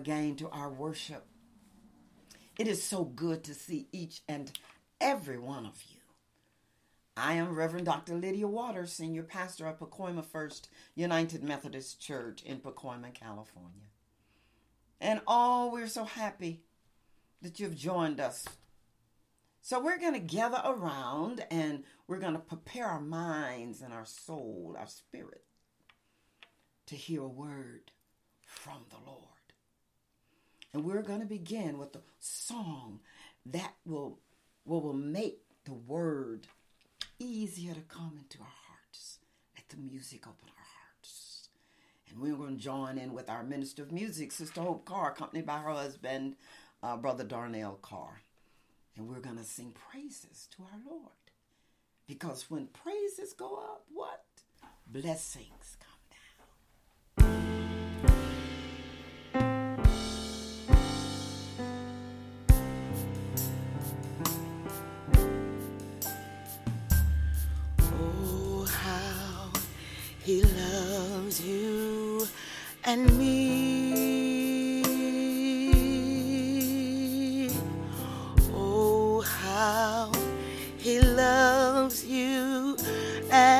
again to our worship. It is so good to see each and every one of you. I am Reverend Dr. Lydia Waters, Senior Pastor of Pacoima First United Methodist Church in Pacoima, California. And oh, we're so happy that you've joined us. So we're going to gather around and we're going to prepare our minds and our soul, our spirit, to hear a word from the Lord. And we're going to begin with a song that will, will, will make the word easier to come into our hearts. Let the music open our hearts. And we're going to join in with our minister of music, Sister Hope Carr, accompanied by her husband, uh, Brother Darnell Carr. And we're going to sing praises to our Lord. Because when praises go up, what? Blessings come he loves you and me. Oh, how he loves you and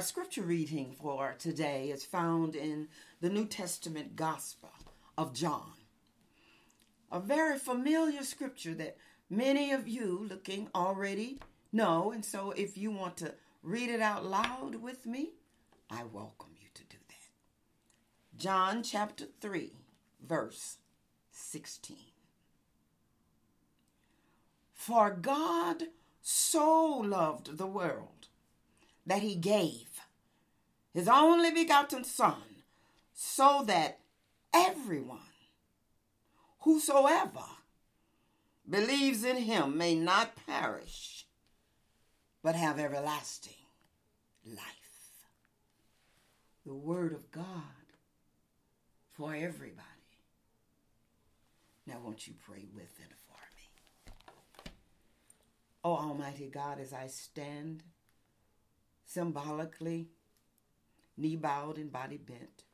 our scripture reading for today is found in the New Testament Gospel of John. A very familiar scripture that many of you looking already know. And so if you want to read it out loud with me, I welcome you to do that. John chapter 3, verse 16. For God so loved the world that he gave his only begotten Son, so that everyone, whosoever believes in him, may not perish, but have everlasting life. The Word of God for everybody. Now, won't you pray with it for me? Oh, Almighty God, as I stand symbolically, knee bowed and body bent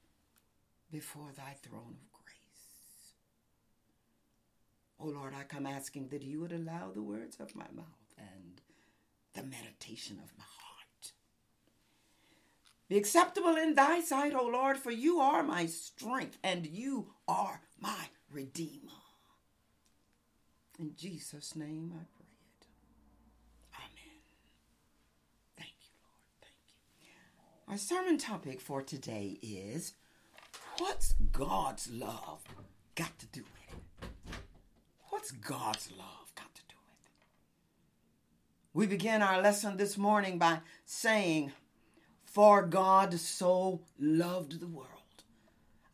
before thy throne of grace. Oh Lord, I come asking that you would allow the words of my mouth and the meditation of my heart be acceptable in thy sight, O Lord, for you are my strength and you are my redeemer. In Jesus' name I pray it. Amen. Thank you, Lord. Thank you. Our sermon topic for today is What's God's love got to do with it? What's God's love got to do with it? We begin our lesson this morning by saying, For God so loved the world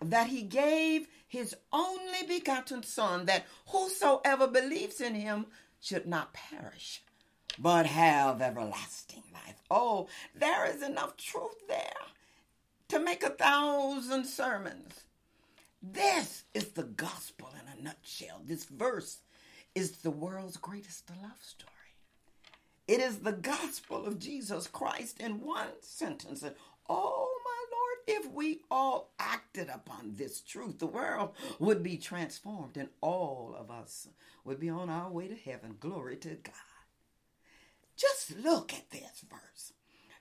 that he gave his only begotten Son, that whosoever believes in him should not perish, but have everlasting life. Oh, there is enough truth there to make a thousand sermons. This is the gospel in a nutshell. This verse is the world's greatest love story. It is the gospel of Jesus Christ in one sentence. And oh my Lord, if we all acted upon this truth, the world would be transformed and all of us would be on our way to heaven. Glory to God. Just look at this verse.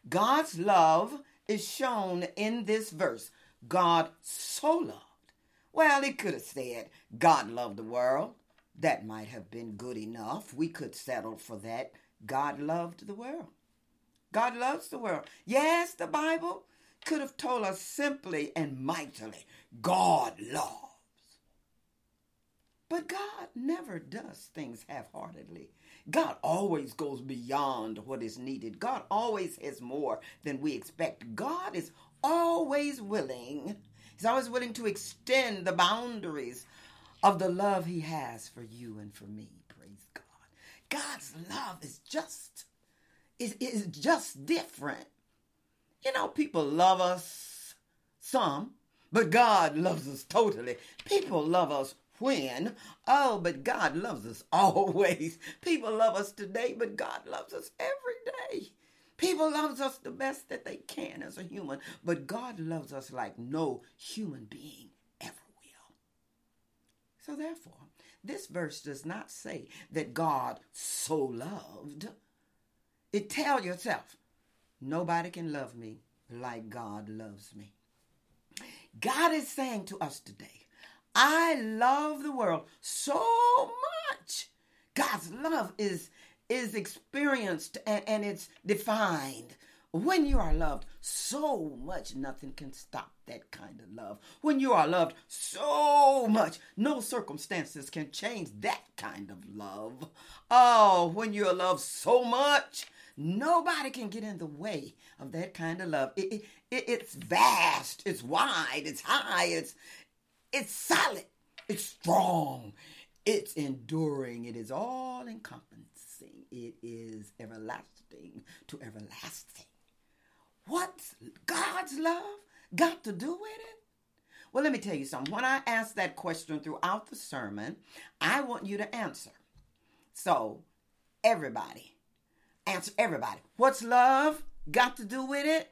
God's love is shown in this verse. God so loved. Well, he could have said, God loved the world. That might have been good enough. We could settle for that. God loved the world. God loves the world. Yes, the Bible could have told us simply and mightily God loves. But God never does things half heartedly. God always goes beyond what is needed. God always has more than we expect. God is always willing, He's always willing to extend the boundaries of the love He has for you and for me. Praise God. God's love is just is, is just different. You know, people love us some, but God loves us totally. People love us when. Oh, but God loves us always. People love us today, but God loves us every day. People loves us the best that they can as a human, but God loves us like no human being ever will. So therefore, this verse does not say that God so loved. It tell yourself, nobody can love me like God loves me. God is saying to us today, I love the world so much. God's love is is experienced and, and it's defined. When you are loved so much, nothing can stop that kind of love. When you are loved so much, no circumstances can change that kind of love. Oh, when you're loved so much, nobody can get in the way of that kind of love. It, it, it's vast, it's wide, it's high, it's it's solid, it's strong, it's enduring, it is all encompassing, it is everlasting to everlasting. What's God's love got to do with it? Well, let me tell you something. When I ask that question throughout the sermon, I want you to answer. So, everybody, answer everybody. What's love got to do with it?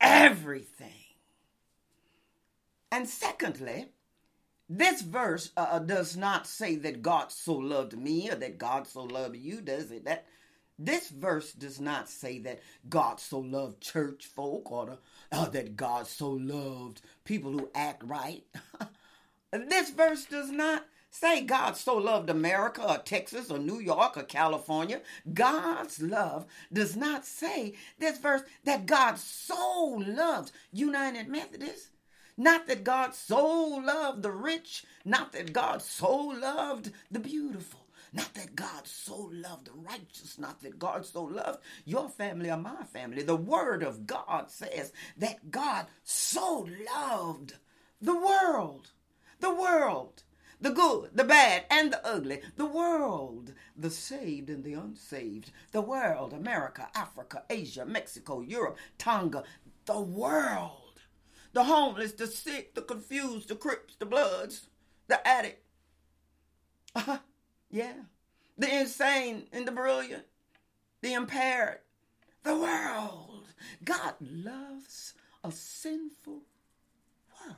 Everything. And secondly, this verse uh, uh, does not say that God so loved me or that God so loved you, does it? That this verse does not say that God so loved church folk or the, uh, that God so loved people who act right. this verse does not say God so loved America or Texas or New York or California. God's love does not say this verse that God so loved United Methodist. Not that God so loved the rich, not that God so loved the beautiful. Not that God so loved the righteous, not that God so loved your family or my family. The Word of God says that God so loved the world, the world, the good, the bad, and the ugly, the world, the saved and the unsaved, the world, America, Africa, Asia, Mexico, Europe, Tonga, the world, the homeless, the sick, the confused, the crips, the bloods, the addict. Uh-huh. Yeah. The insane and the brilliant, the impaired, the world. God loves a sinful world.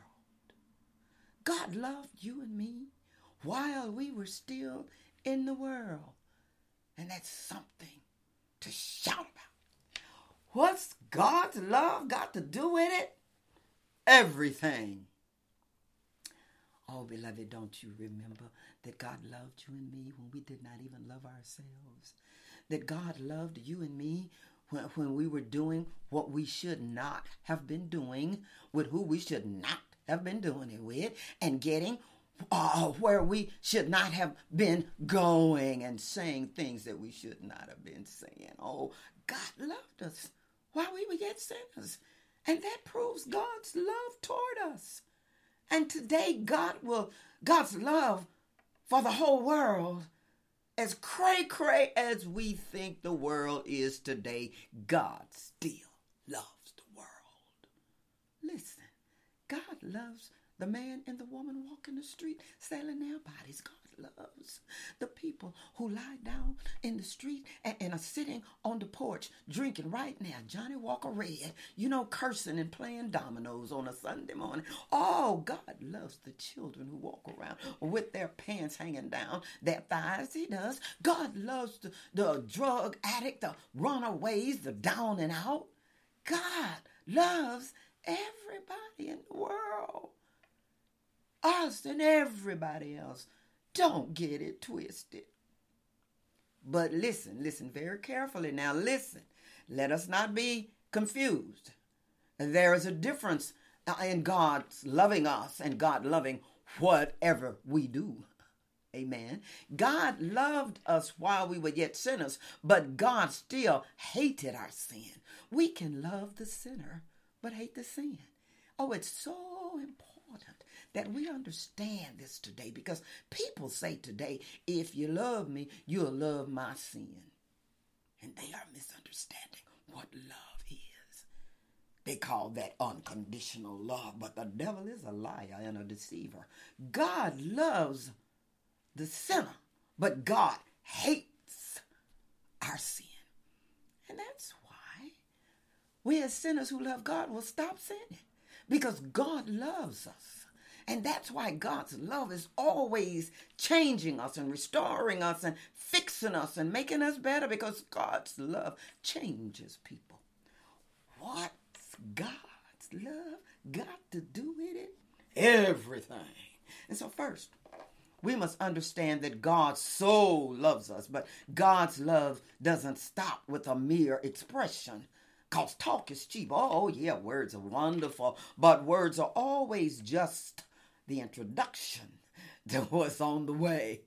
God loved you and me while we were still in the world. And that's something to shout about. What's God's love got to do with it? Everything. Oh, beloved, don't you remember that God loved you and me when we did not even love ourselves? That God loved you and me when, when we were doing what we should not have been doing with who we should not have been doing it with and getting uh, where we should not have been going and saying things that we should not have been saying. Oh, God loved us while we were yet sinners. And that proves God's love toward us. And today, God will, God's love for the whole world, as cray cray as we think the world is today, God still loves the world. Listen, God loves the man and the woman walking the street selling their bodies. God loves the people who lie down in the street and, and, are sitting on the porch drinking right now Johnnie Walker Red, you know, cursing and playing dominoes on a Sunday morning. Oh, God loves the children who walk around with their pants hanging down their thighs. He does. God loves the, the drug addict, the runaways, the down and out. God loves everybody in the world. Us and everybody else. Don't get it twisted. But listen, listen very carefully. Now, listen. Let us not be confused. There is a difference uh, in God's loving us and God loving whatever we do. Amen. God loved us while we were yet sinners, but God still hated our sin. We can love the sinner, but hate the sin. Oh, it's so important that we understand this today because people say today, if you love me, you'll love my sin. And they are misunderstanding what love is. They call that unconditional love, but the devil is a liar and a deceiver. God loves the sinner, but God hates our sin. And that's why we as sinners who love God will stop sinning because God loves us. And that's why God's love is always changing us and restoring us and fixing us and making us better because God's love changes people. What's God's love got to do with it? Everything. And so, first, we must understand that God so loves us, but God's love doesn't stop with a mere expression. Because talk is cheap. Oh, yeah, words are wonderful, but words are always just the introduction to what's on the way.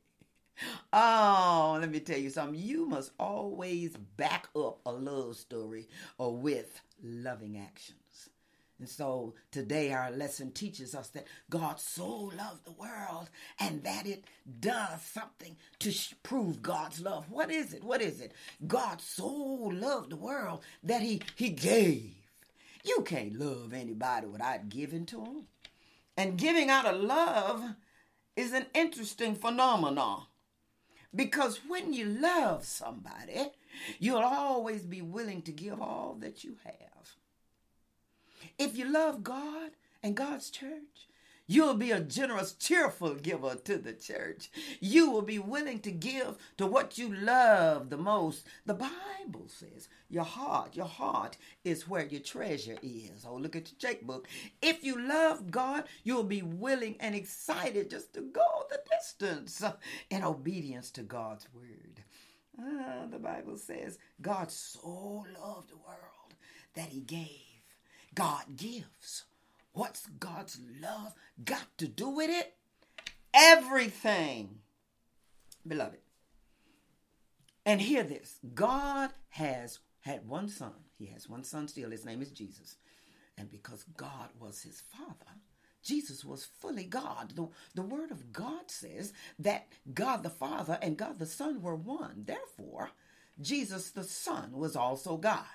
Oh, let me tell you something. You must always back up a love story or with loving actions. And so today our lesson teaches us that God so loved the world and that it does something to prove God's love. What is it? What is it? God so loved the world that he he gave. You can't love anybody without giving to them. And giving out of love is an interesting phenomenon because when you love somebody, you'll always be willing to give all that you have. If you love God and God's church, You'll be a generous, cheerful giver to the church. You will be willing to give to what you love the most. The Bible says your heart, your heart is where your treasure is. Oh, look at your checkbook. If you love God, you'll be willing and excited just to go the distance in obedience to God's word. Ah, the Bible says God so loved the world that he gave. God gives. What's God's love got to do with it? Everything, beloved. And hear this God has had one son. He has one son still. His name is Jesus. And because God was his father, Jesus was fully God. The, the Word of God says that God the Father and God the Son were one. Therefore, Jesus the Son was also God.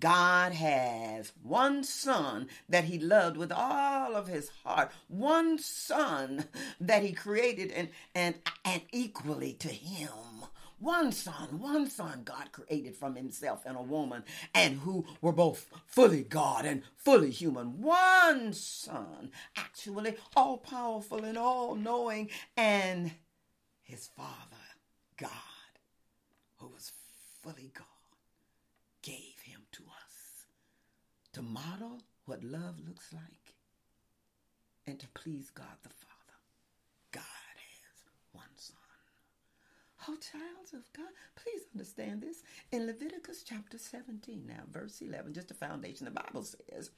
God has one son that he loved with all of his heart, one son that he created and, and, and equally to him. One son, one son God created from himself and a woman, and who were both fully God and fully human. One son, actually all powerful and all knowing, and his father, God, who was fully God, gave to model what love looks like and to please God the Father. God has one son. Oh, child of God, please understand this. In Leviticus chapter 17, now, verse 11, just a foundation, the Bible says,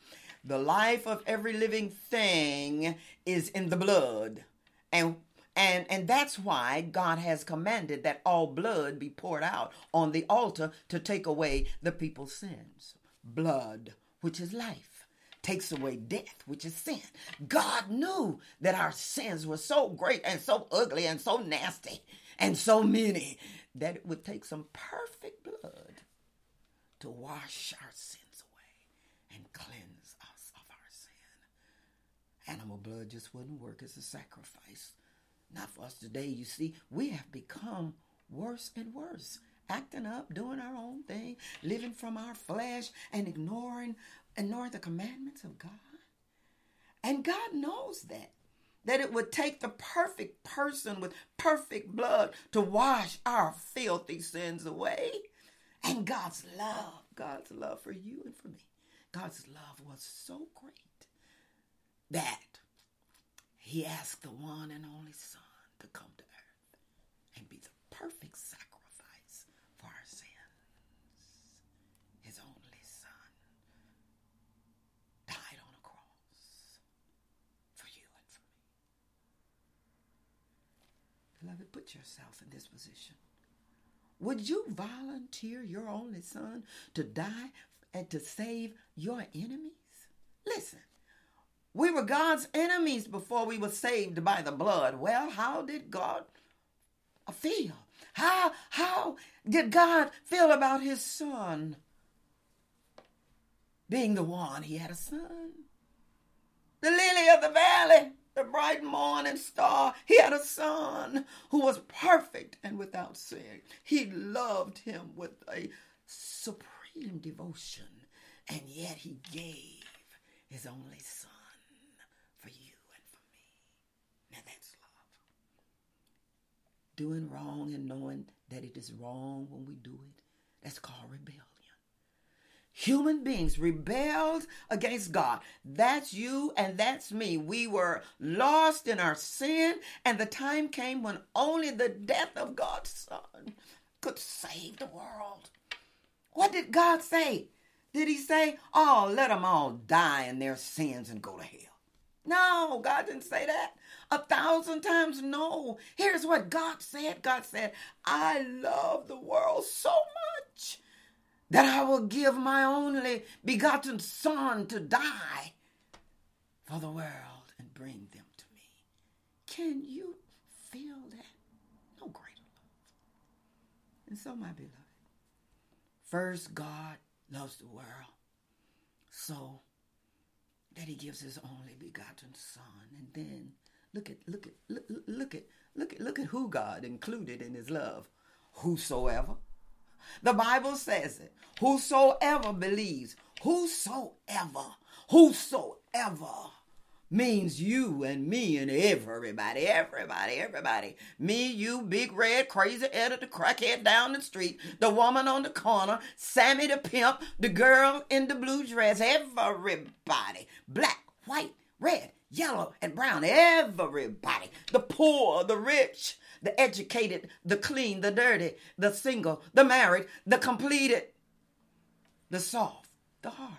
The life of every living thing is in the blood. And and, and that's why God has commanded that all blood be poured out on the altar to take away the people's sins. Blood which is life, takes away death, which is sin. God knew that our sins were so great and so ugly and so nasty and so many that it would take some perfect blood to wash our sins away and cleanse us of our sin. Animal blood just wouldn't work as a sacrifice. Not for us today. You see, we have become worse and worse, acting up, doing our own thing, living from our flesh, and ignoring ignoring the commandments of God. And God knows that. That it would take the perfect person with perfect blood to wash our filthy sins away. And God's love, God's love for you and for me, God's love was so great that He asked the one and only Son to come to earth and be the perfect sacrifice for our sins. His only Son died on a cross for you and for me. Beloved, put yourself in this position. Would you volunteer your only son to die and to save your enemies? Listen, we were God's enemies before we were saved by the blood. Well, how did God feel? How how did God feel about his son? Being the one, he had a son. The lily of the valley, the bright morning star. He had a son who was perfect and without sin. He loved him with a supreme devotion, and yet he gave his only son for you and for me. Now that's love. Doing wrong and knowing that it is wrong when we do it, that's called rebellion. Human beings rebelled against God. That's you and that's me. We were lost in our sin, and the time came when only the death of God's Son could save the world. What did God say? Did He say, Oh, let them all die in their sins and go to hell? No, God didn't say that. A thousand times no. Here's what God said God said, I love the world so much that I will give my only begotten Son to die for the world and bring them to me. Can you feel that? No greater love. And so, my beloved, first God loves the world so that he gives his only begotten son and then look at look at look, look at look at look at who God included in his love whosoever the Bible says it. Whosoever believes, whosoever, whosoever means you and me and everybody, everybody, everybody. Me, you, Big Red, Crazy Eddie, the crackhead down the street, the woman on the corner, Sammy the pimp, the girl in the blue dress, everybody. Black, white, red, yellow, and brown, everybody. The poor, the rich, the educated, the clean, the dirty, the single, the married, the completed, the soft, the hard,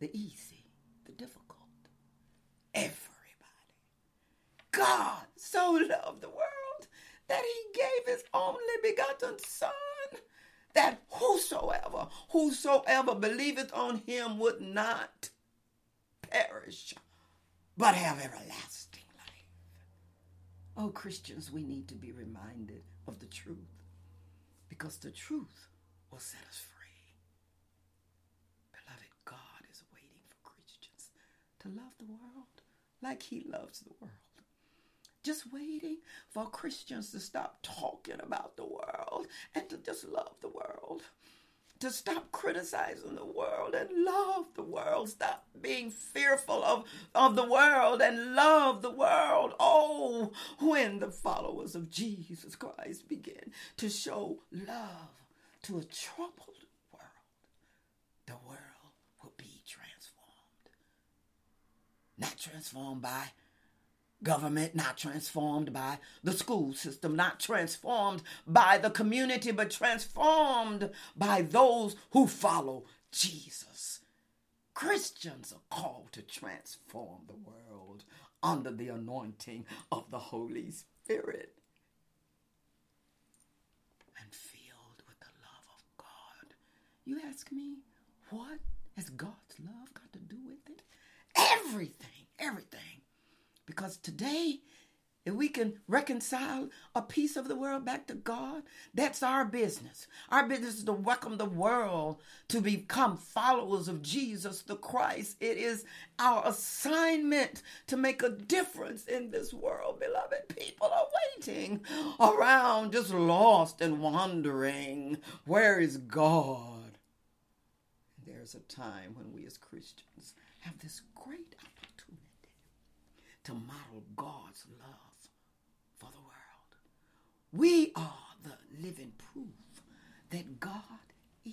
the easy, the difficult. Everybody. God so loved the world that he gave his only begotten Son, that whosoever, whosoever believeth on him would not perish, but have everlasting Oh, Christians, we need to be reminded of the truth because the truth will set us free. Beloved, God is waiting for Christians to love the world like He loves the world. Just waiting for Christians to stop talking about the world and to just love the world to stop criticizing the world and love the world. Stop being fearful of, of the world and love the world. Oh, when the followers of Jesus Christ begin to show love to a troubled world, the world will be transformed. Not transformed by government not transformed by the school system, not transformed by the community, but transformed by those who follow Jesus. Christians are called to transform the world under the anointing of the Holy Spirit and filled with the love of God. You ask me, what has God's love got to do with it? Everything, everything. Because today, If we can reconcile a piece of the world back to God, that's our business. Our business is to welcome the world to become followers of Jesus the Christ. It is our assignment to make a difference in this world, beloved. People are waiting around, just lost and wondering, where is God? There's a time when we as Christians have this great to model God's love for the world. we are the living proof that God is.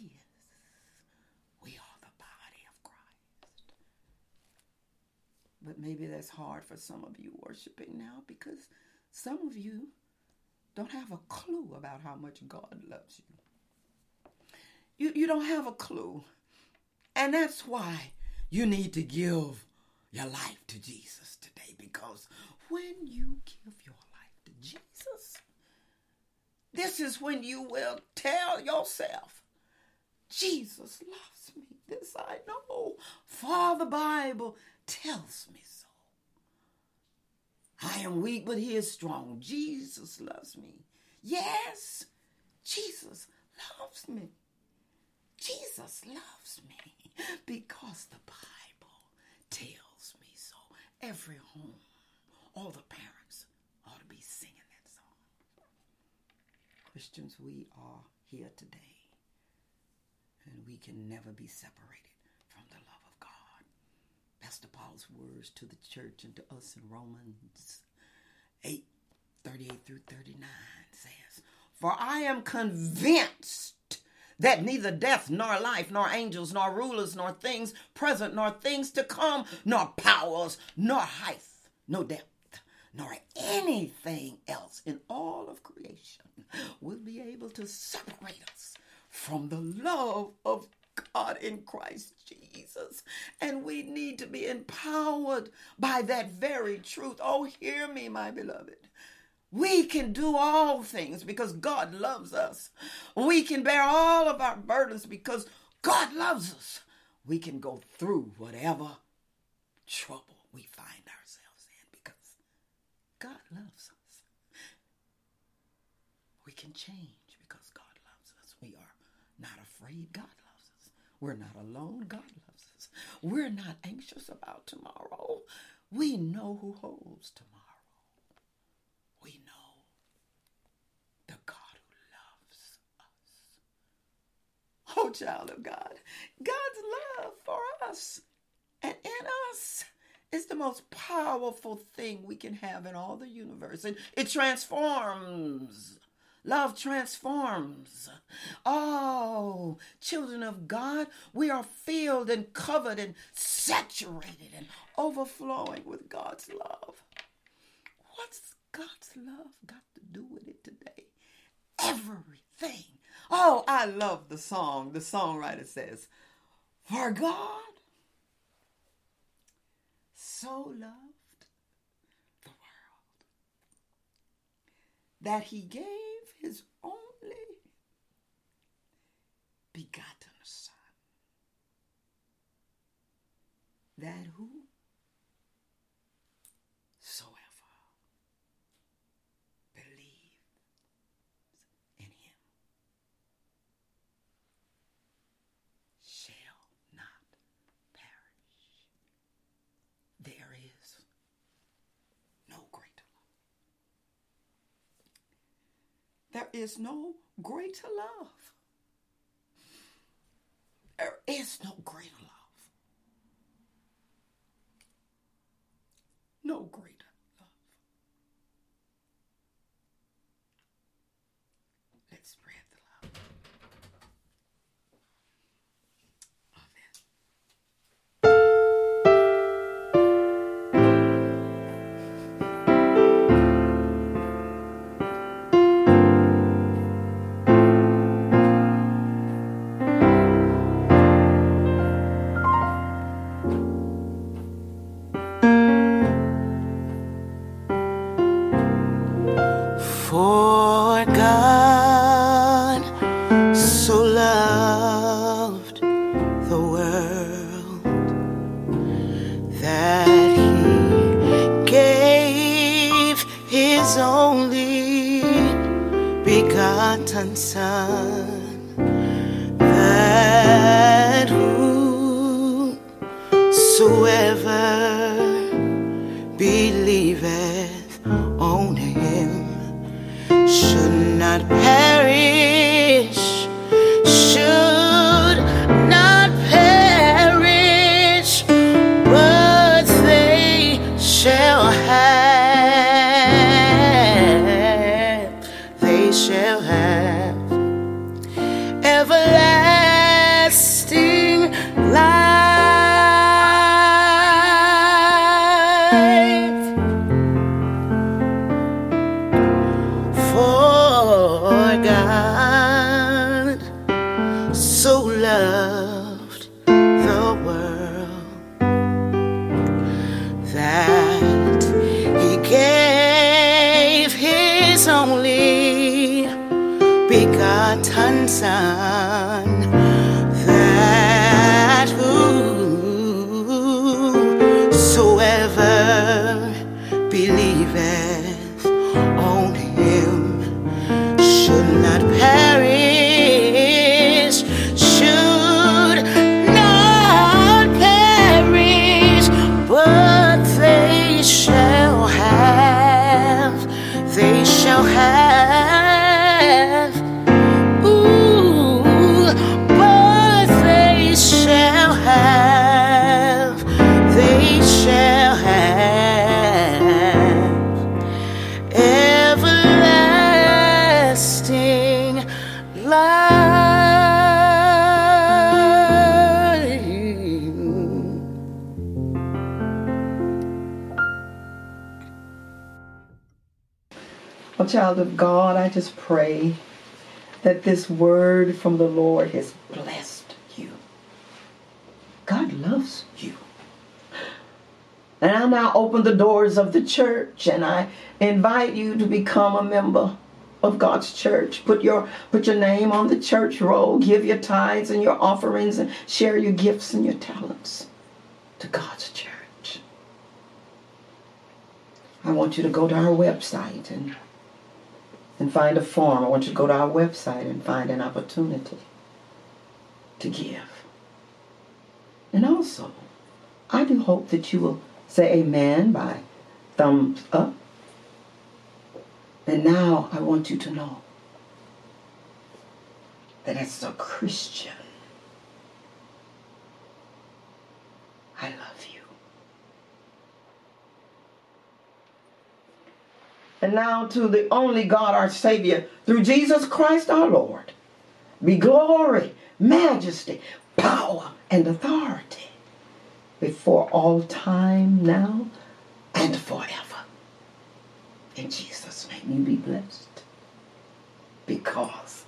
We are the body of Christ. But maybe that's hard for some of you worshiping now because some of you don't have a clue about how much God loves you. You, you don't have a clue. And that's why you need to give your life to Jesus today because when you give your life to Jesus, this is when you will tell yourself, Jesus loves me. This I know, for the Bible tells me so. I am weak, but he is strong. Jesus loves me. Yes, Jesus loves me. Jesus loves me because the Bible. Every home, all the parents ought to be singing. That song. Christians, we are here today, and we can never be separated from the love of God. Pastor Paul's words to the church and to us in Romans 8 38 through 39 says, For I am convinced that neither death nor life, nor angels, nor rulers, nor things present, nor things to come, nor powers, nor height, no depth nor anything else in all of creation will be able to separate us from the love of God in Christ Jesus. And we need to be empowered by that very truth. Oh, hear me, my beloved. We can do all things because God loves us. We can bear all of our burdens because God loves us. We can go through whatever trouble we find ourselves in because God loves us. We can change because God loves us. We are not afraid. God loves us. We're not alone. God loves us. We're not anxious about tomorrow. We know who holds tomorrow. We know the God who loves us. Child of God, God's love for us and in us is the most powerful thing we can have in all the universe. And it transforms. Love transforms. Oh, children of God, we are filled and covered and saturated and overflowing with God's love. What's God's love got to do with it today? Everything. Oh, I love the song. The songwriter says, For God so loved the world that he gave his only begotten Son, that who There is no greater love. There is no greater love. Begotten child of God, I just pray that this word from the Lord has blessed you. God loves you. And I now open the doors of the church and I invite you to become a member of God's church. Put your put your name on the church roll, give your tithes and your offerings and share your gifts and your talents to God's church. I want you to go to our website and and find a form. I want you to go to our website and find an opportunity to give. And also, I do hope that you will say amen by thumbs up. And now I want you to know that as a Christian, I love you. And now to the only God, our Savior, through Jesus Christ our Lord, be glory, majesty, power, and authority before all time, now, and forever. In Jesus' name, you be blessed because